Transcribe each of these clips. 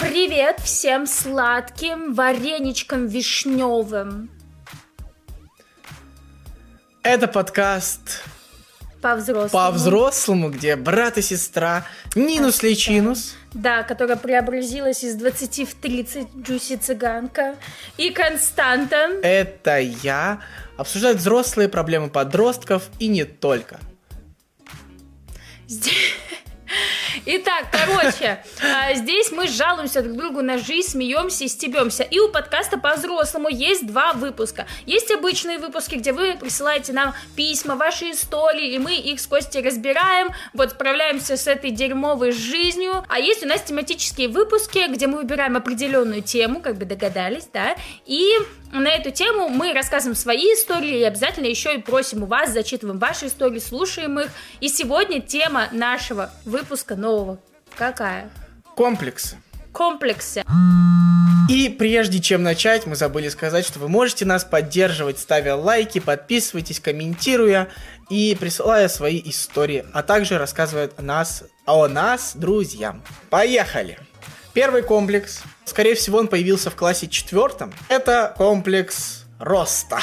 Привет всем сладким вареничкам вишневым. Это подкаст По-взрослому. по-взрослому, где брат и сестра Нинус Личинус Да, которая преобразилась из 20 в 30 Джуси Цыганка. И Константа. это я обсуждают взрослые проблемы подростков и не только. Здесь- Итак, короче, а, здесь мы жалуемся друг другу на жизнь, смеемся и стебемся. И у подкаста по-взрослому есть два выпуска. Есть обычные выпуски, где вы присылаете нам письма, ваши истории, и мы их с Костей разбираем, вот справляемся с этой дерьмовой жизнью. А есть у нас тематические выпуски, где мы выбираем определенную тему, как бы догадались, да, и на эту тему мы рассказываем свои истории и обязательно еще и просим у вас, зачитываем ваши истории, слушаем их. И сегодня тема нашего выпуска нового какая? Комплексы. Комплексы. И прежде чем начать, мы забыли сказать, что вы можете нас поддерживать, ставя лайки, подписывайтесь, комментируя и присылая свои истории, а также рассказывая нас, о нас друзьям. Поехали! Первый комплекс, скорее всего, он появился в классе четвертом. Это комплекс роста.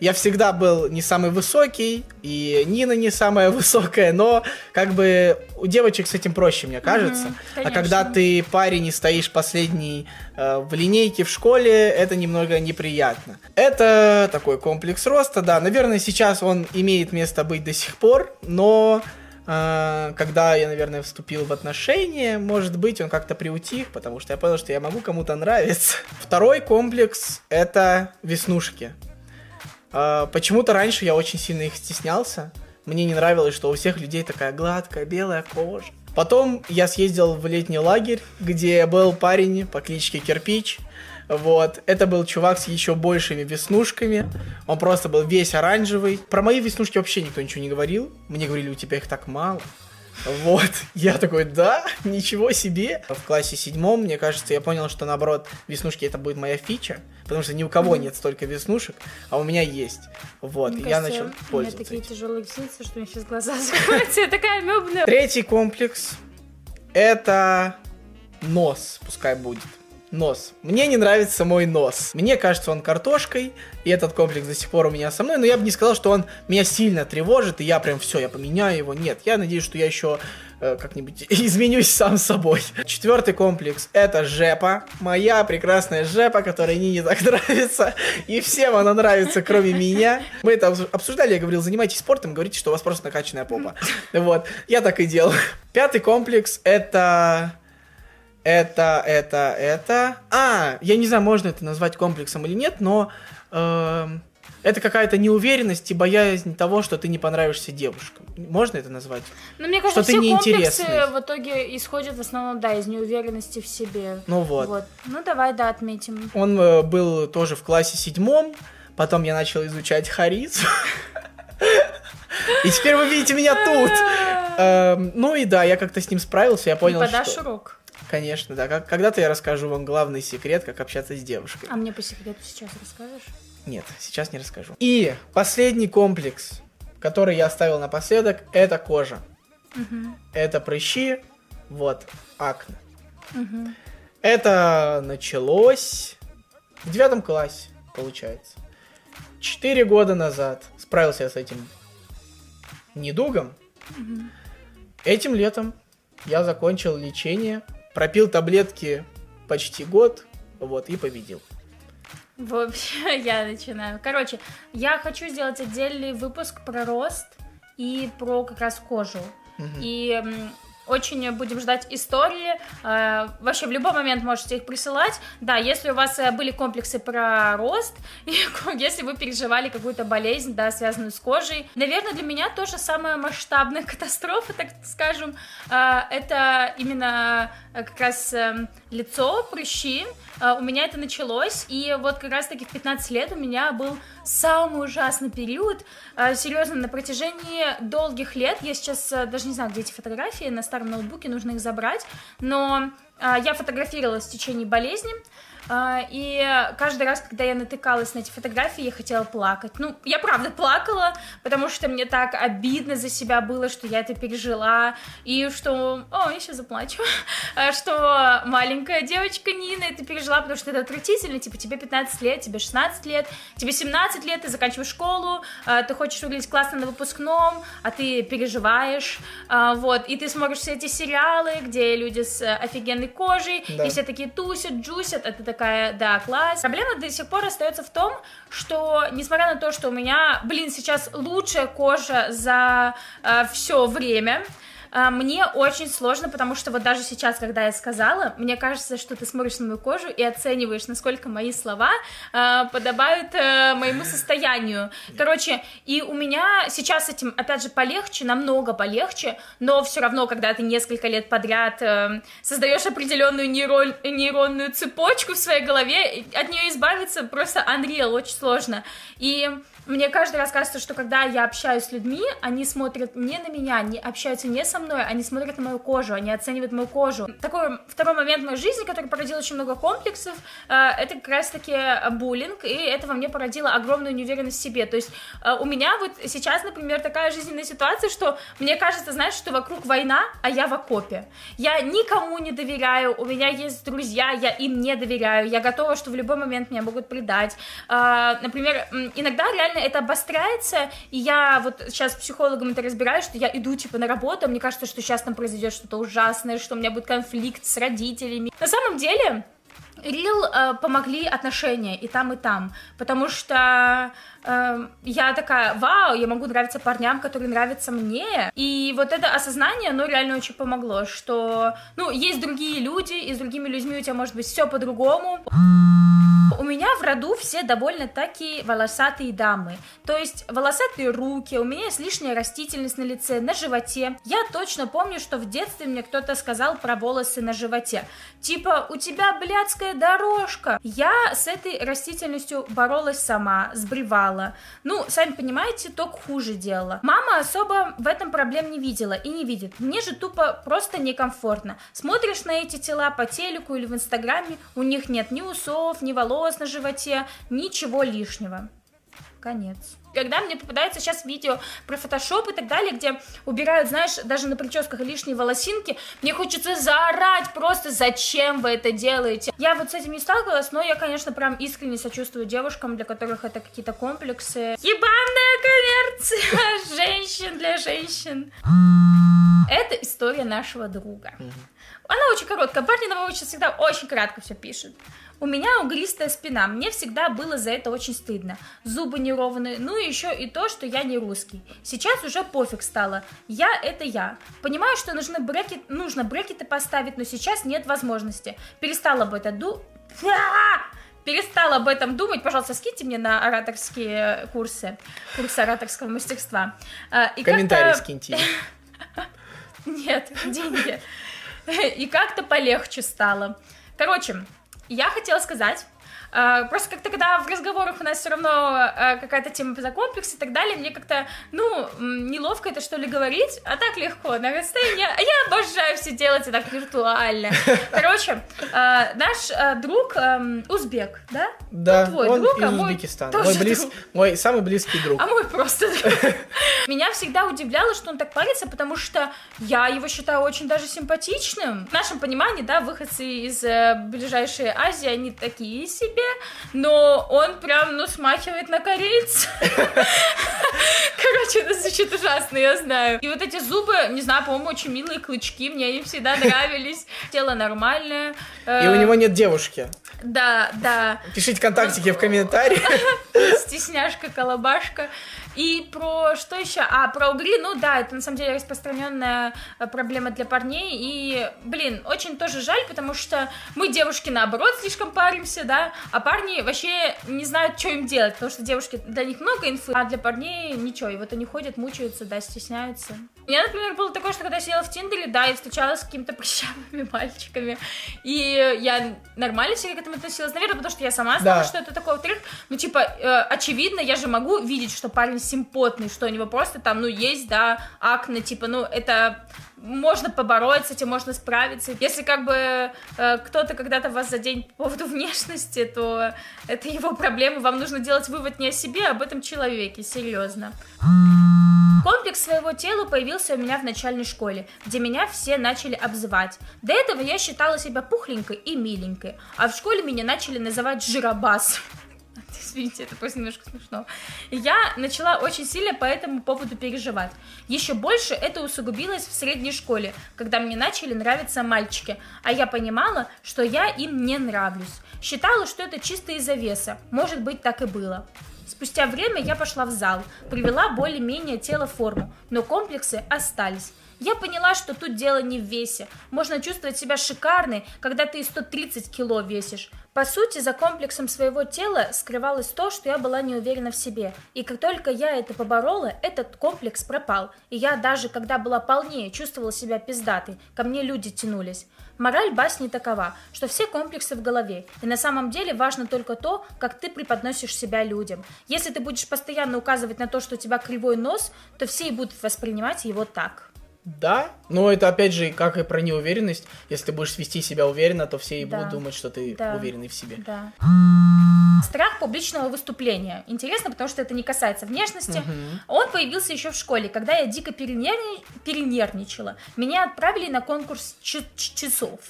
Я всегда был не самый высокий, и Нина не самая высокая, но как бы у девочек с этим проще, мне кажется. а конечно. когда ты парень и стоишь последний э, в линейке в школе, это немного неприятно. Это такой комплекс роста, да. Наверное, сейчас он имеет место быть до сих пор, но когда я, наверное, вступил в отношения, может быть, он как-то приутих, потому что я понял, что я могу кому-то нравиться. Второй комплекс это веснушки. А, Почему-то раньше я очень сильно их стеснялся. Мне не нравилось, что у всех людей такая гладкая, белая кожа. Потом я съездил в летний лагерь, где был парень по кличке Кирпич. Вот, это был чувак с еще большими веснушками. Он просто был весь оранжевый. Про мои веснушки вообще никто ничего не говорил. Мне говорили, у тебя их так мало. Вот, я такой, да, ничего себе. В классе седьмом, мне кажется, я понял, что наоборот, веснушки это будет моя фича, потому что ни у кого нет столько веснушек, а у меня есть. Вот, Мне и я кажется, начал У меня пользоваться такие этим. тяжелые ресницы, что у меня сейчас глаза закроются. Я такая мебная. Третий комплекс это нос, пускай будет. Нос. Мне не нравится мой нос. Мне кажется, он картошкой, и этот комплекс до сих пор у меня со мной, но я бы не сказал, что он меня сильно тревожит, и я прям все, я поменяю его. Нет, я надеюсь, что я еще э, как-нибудь изменюсь сам собой. Четвертый комплекс это жепа. Моя прекрасная жепа, которая Нине так нравится, и всем она нравится, кроме меня. Мы это обсу- обсуждали, я говорил, занимайтесь спортом, говорите, что у вас просто накачанная попа. Вот, я так и делал. Пятый комплекс это... Это, это, это... А, я не знаю, можно это назвать комплексом или нет, но... эм, это какая-то неуверенность и боязнь того, что ты не понравишься девушкам. Можно это назвать? Но мне кажется, Что ты все комплексы неинтересный. в итоге исходят в основном, да, из неуверенности в себе. Ну вот. Ну, давай, да, отметим. Он э, был тоже в классе седьмом, потом я начал изучать харизм. И теперь вы видите меня тут. Эм, Ну и да, я как-то с ним справился, я понял, Подашь что... урок. Конечно, да. Как- Когда-то я расскажу вам главный секрет, как общаться с девушкой. А мне по секрету сейчас расскажешь? Нет, сейчас не расскажу. И последний комплекс, который я оставил напоследок, это кожа. Это прыщи, вот, акне. Это началось в девятом классе, получается. Четыре года назад справился я с этим недугом. Этим летом я закончил лечение, пропил таблетки почти год, вот, и победил. Вообще, я начинаю. Короче, я хочу сделать отдельный выпуск про рост и про как раз кожу. И м, очень будем ждать истории. Э, Вообще, в любой момент можете их присылать. Да, если у вас э, были комплексы про рост, и если вы переживали какую-то болезнь, да, связанную с кожей. Наверное, для меня тоже самая масштабная катастрофа, так скажем, э, это именно как раз лицо, прыщи. У меня это началось, и вот как раз-таки в 15 лет у меня был самый ужасный период. Э, Серьезно, на протяжении долгих лет, я сейчас э, даже не знаю, где эти фотографии, на старом ноутбуке нужно их забрать, но э, я фотографировалась в течение болезни, А, и каждый раз, когда я натыкалась на эти фотографии, я хотела плакать. Ну, я правда плакала, потому что мне так обидно за себя было, что я это пережила, и что... О, я сейчас заплачу. А, что маленькая девочка Нина это пережила, потому что это отвратительно, типа, тебе 15 лет, тебе 16 лет, тебе 17 лет, ты заканчиваешь школу, а, ты хочешь выглядеть классно на выпускном, а ты переживаешь, вот, и ты смотришь все эти сериалы, где люди с офигенной кожей, да. и все такие тусят, джусят, это такая, да, класс. Проблема до сих пор остается в том, что, несмотря на то, что у меня, блин, сейчас лучшая кожа за э, все время, мне очень сложно, потому что вот даже сейчас, когда я сказала, мне кажется, что ты смотришь на мою кожу и оцениваешь, насколько мои слова э, подобают э, моему состоянию. Короче, и у меня сейчас этим, опять же, полегче, намного полегче, но все равно, когда ты несколько лет подряд э, создаешь определенную нейрон, нейронную цепочку в своей голове, от нее избавиться просто unreal, очень сложно. И мне каждый раз кажется, что когда я общаюсь с людьми, они смотрят не на меня, не общаются не со мной, они смотрят на мою кожу, они оценивают мою кожу. Такой второй момент в моей жизни, который породил очень много комплексов, э, это как раз-таки буллинг, и это во мне породило огромную неуверенность в себе. То есть э, у меня вот сейчас, например, такая жизненная ситуация, что мне кажется, знаешь, что вокруг война, а я в окопе. Я никому не доверяю, у меня есть друзья, я им не доверяю, я готова, что в любой момент меня могут предать. Э, например, иногда реально это обостряется, и я вот сейчас с психологом это разбираю, что я иду, типа, на работу, мне кажется, что сейчас там произойдет что-то ужасное, что у меня будет конфликт с родителями. На самом деле, Рил э, помогли отношения и там, и там, потому что э, я такая, вау, я могу нравиться парням, которые нравятся мне, и вот это осознание, оно реально очень помогло, что, ну, есть другие люди, и с другими людьми у тебя может быть все по-другому. У меня в роду все довольно такие волосатые дамы. То есть волосатые руки, у меня есть лишняя растительность на лице, на животе. Я точно помню, что в детстве мне кто-то сказал про волосы на животе. Типа, у тебя блядская дорожка. Я с этой растительностью боролась сама, сбривала. Ну, сами понимаете, только хуже делала. Мама особо в этом проблем не видела и не видит. Мне же тупо просто некомфортно. Смотришь на эти тела по телеку или в инстаграме, у них нет ни усов, ни волос, волос на животе, ничего лишнего. Конец. Когда мне попадается сейчас видео про фотошоп и так далее, где убирают, знаешь, даже на прическах лишние волосинки, мне хочется заорать просто, зачем вы это делаете. Я вот с этим не сталкивалась, но я, конечно, прям искренне сочувствую девушкам, для которых это какие-то комплексы. Ебаная коммерция женщин для женщин. Это история нашего друга. Она очень короткая. Парни Новоучат всегда очень кратко все пишут. У меня углистая спина, мне всегда было за это очень стыдно. Зубы неровные, ну и еще и то, что я не русский. Сейчас уже пофиг стало. Я — это я. Понимаю, что нужны брекет, нужно брекеты поставить, но сейчас нет возможности. Перестала бы это ду... Перестала об этом думать, пожалуйста, скиньте мне на ораторские курсы, курсы ораторского мастерства. А, и Комментарий скиньте. Нет, деньги. И как-то полегче стало. Короче, я хотела сказать, просто как-то, когда в разговорах у нас все равно uh, какая-то тема за комплекс и так далее, мне как-то, ну, неловко это что ли говорить, а так легко, на расстоянии. А я обожаю все делать и так виртуально. Короче, uh, наш друг um, узбек, да? Да, твой он друг, из а мой Узбекистана. Мой, близ... мой самый близкий друг. А мой просто друг. Меня всегда удивляло, что он так парится, потому что я его считаю очень даже симпатичным. В нашем понимании, да, выходцы из э, ближайшей Азии, они такие себе, но он прям, ну, смахивает на корейца. Короче, это звучит ужасно, я знаю. И вот эти зубы, не знаю, по-моему, очень милые клычки, мне они всегда нравились. Тело нормальное. И у него нет девушки. Да, да. Пишите контактики в комментариях. Стесняшка, колобашка. И про что еще? А, про угри, ну да, это на самом деле распространенная э, проблема для парней. И, блин, очень тоже жаль, потому что мы, девушки, наоборот, слишком паримся, да, а парни вообще не знают, что им делать, потому что девушки, для них много инфы, а для парней ничего. И вот они ходят, мучаются, да, стесняются. Меня, например, было такое, что когда я сидела в Тиндере, да, я встречалась с какими-то прыщавыми мальчиками, и я нормально себе к этому относилась, наверное, потому что я сама знала, да. что это такое. Во-вторых, ну, типа, э, очевидно, я же могу видеть, что парень симпотный, что у него просто там, ну, есть, да, акне, типа, ну, это можно побороть с этим, можно справиться. Если как бы э, кто-то когда-то вас заденет по поводу внешности, то это его проблема. Вам нужно делать вывод не о себе, а об этом человеке, серьезно. Комплекс своего тела появился у меня в начальной школе, где меня все начали обзывать. До этого я считала себя пухленькой и миленькой, а в школе меня начали называть жиробас. Извините, это просто немножко смешно. Я начала очень сильно по этому поводу переживать. Еще больше это усугубилось в средней школе, когда мне начали нравиться мальчики, а я понимала, что я им не нравлюсь. Считала, что это чисто из-за веса. Может быть, так и было. Спустя время я пошла в зал, привела более-менее тело в форму, но комплексы остались. Я поняла, что тут дело не в весе. Можно чувствовать себя шикарной, когда ты 130 кило весишь. По сути, за комплексом своего тела скрывалось то, что я была не уверена в себе. И как только я это поборола, этот комплекс пропал. И я даже, когда была полнее, чувствовала себя пиздатой. Ко мне люди тянулись. Мораль басни такова, что все комплексы в голове, и на самом деле важно только то, как ты преподносишь себя людям. Если ты будешь постоянно указывать на то, что у тебя кривой нос, то все и будут воспринимать его так. Да, но это опять же как и про неуверенность. Если ты будешь вести себя уверенно, то все и Да. будут думать, что ты Да. уверенный в себе. Да. Страх публичного выступления. Интересно, потому что это не касается внешности. Он появился еще в школе, когда я дико перенервни- перенервничала. Меня отправили на конкурс часов.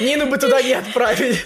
Нину бы туда не отправили.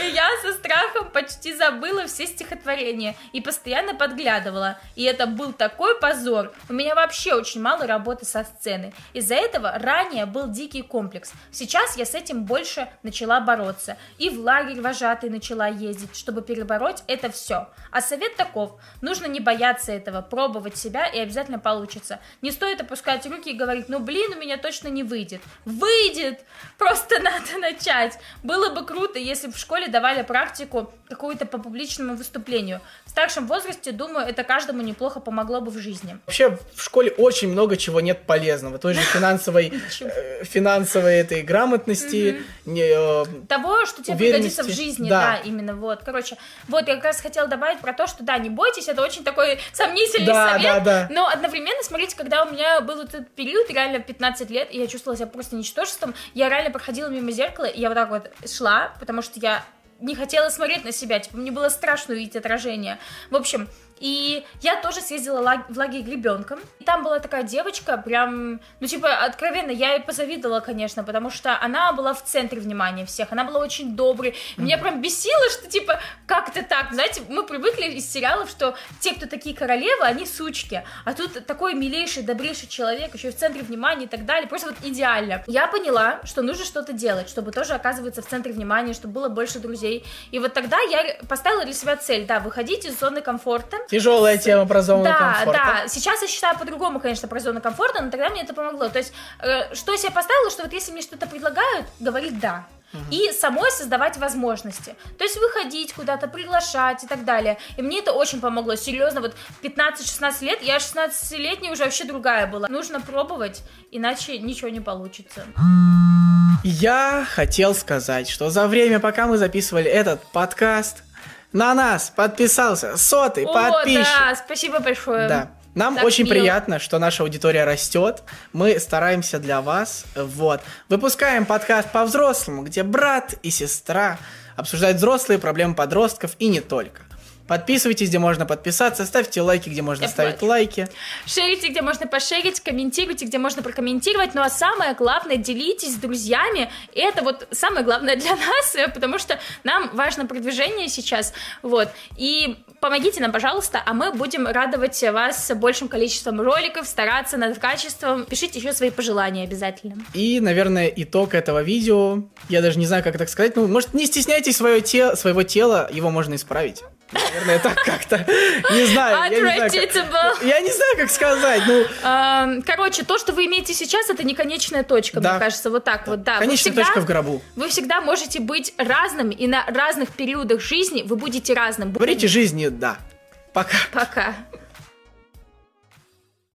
И я со страхом почти забыла все стихотворения и постоянно подглядывала. И это был такой позор. У меня вообще очень мало работы со сцены. Из-за этого ранее был дикий комплекс. Сейчас я с этим больше начала бороться. И в лагерь вожатый начала ездить, чтобы перебороть это все. А совет таков. Нужно не бояться этого, пробовать себя и обязательно получится. Не стоит опускать руки и говорить, ну блин, у меня точно не выйдет. Выйдет! Просто надо начать. Было бы круто, если бы в школе давали практику какую-то по публичному выступлению. В старшем возрасте, думаю, это каждому неплохо помогло бы в жизни. Вообще в школе очень много чего нет полезного. Той же финансовой, э, финансовой этой грамотности, э, Того, что тебе пригодится в жизни, да. Именно вот. Короче, вот я как раз хотела добавить про то, что да, не бойтесь, это очень такой сомнительный совет, но одновременно, смотрите, когда у меня был этот период, реально 15 лет, и я чувствовала себя просто ничтожеством, я реально проходила мимо зеркала, и я вот так вот шла, потому что я не хотела смотреть на себя, типа, мне было страшно увидеть отражение. В общем, и я тоже съездила в лагерь ребенком. И там была такая девочка, прям, ну, типа, откровенно, я ей позавидовала, конечно, потому что она была в центре внимания всех, она была очень доброй. Меня прям бесило, что, типа, как это так? Знаете, мы привыкли из сериалов, что те, кто такие королевы, они сучки. А тут такой милейший, добрейший человек, еще и в центре внимания и так далее. Просто вот идеально. Я поняла, что нужно что-то делать, чтобы тоже оказываться в центре внимания, чтобы было больше друзей. И вот тогда я поставила для себя цель, да, выходить из зоны комфорта, тяжелая тема про зону да, комфорта. да. Сейчас я считаю по-другому, конечно, про зону комфорта, но тогда мне это помогло. То есть, э, что я себе поставила, что вот если мне что-то предлагают, говорить да. И самой создавать возможности. То есть выходить куда-то, приглашать и так далее. И мне это очень помогло. Серьезно, вот 15-16 лет, я 16-летняя уже вообще другая была. Нужно пробовать, иначе ничего не получится. Я хотел сказать, что за время, пока мы записывали этот подкаст, на нас подписался сотый О, подписчик. да, спасибо большое. Да. Нам Так очень мило. приятно, что наша аудитория растет. Мы стараемся для вас. Вот. Выпускаем подкаст по-взрослому, где брат и сестра обсуждают взрослые проблемы подростков и не только. Подписывайтесь, где можно подписаться, ставьте лайки, где можно Я ставить плачу. лайки. Шерите, где можно пошерить, комментируйте, где можно прокомментировать. Ну а самое главное, делитесь с друзьями. И это вот самое главное для нас, потому что нам важно продвижение сейчас. Вот. И помогите нам, пожалуйста, а мы будем радовать вас большим количеством роликов, стараться над качеством. Пишите еще свои пожелания обязательно. И, наверное, итог этого видео. Я даже не знаю, как так сказать. Ну, может, не стесняйтесь свое те- своего тела, его можно исправить. Наверное, так как-то. Не знаю. я не знаю, как- Отвратительно. Я не знаю, как сказать. Ну, Эм, Короче, то, что вы имеете сейчас, это не конечная точка, Да. мне кажется, вот так вот, да. Конечная всегда- точка в гробу. Вы всегда можете быть разным, и на разных периодах жизни вы будете разным. Говорите жизни, да. Пока. Пока.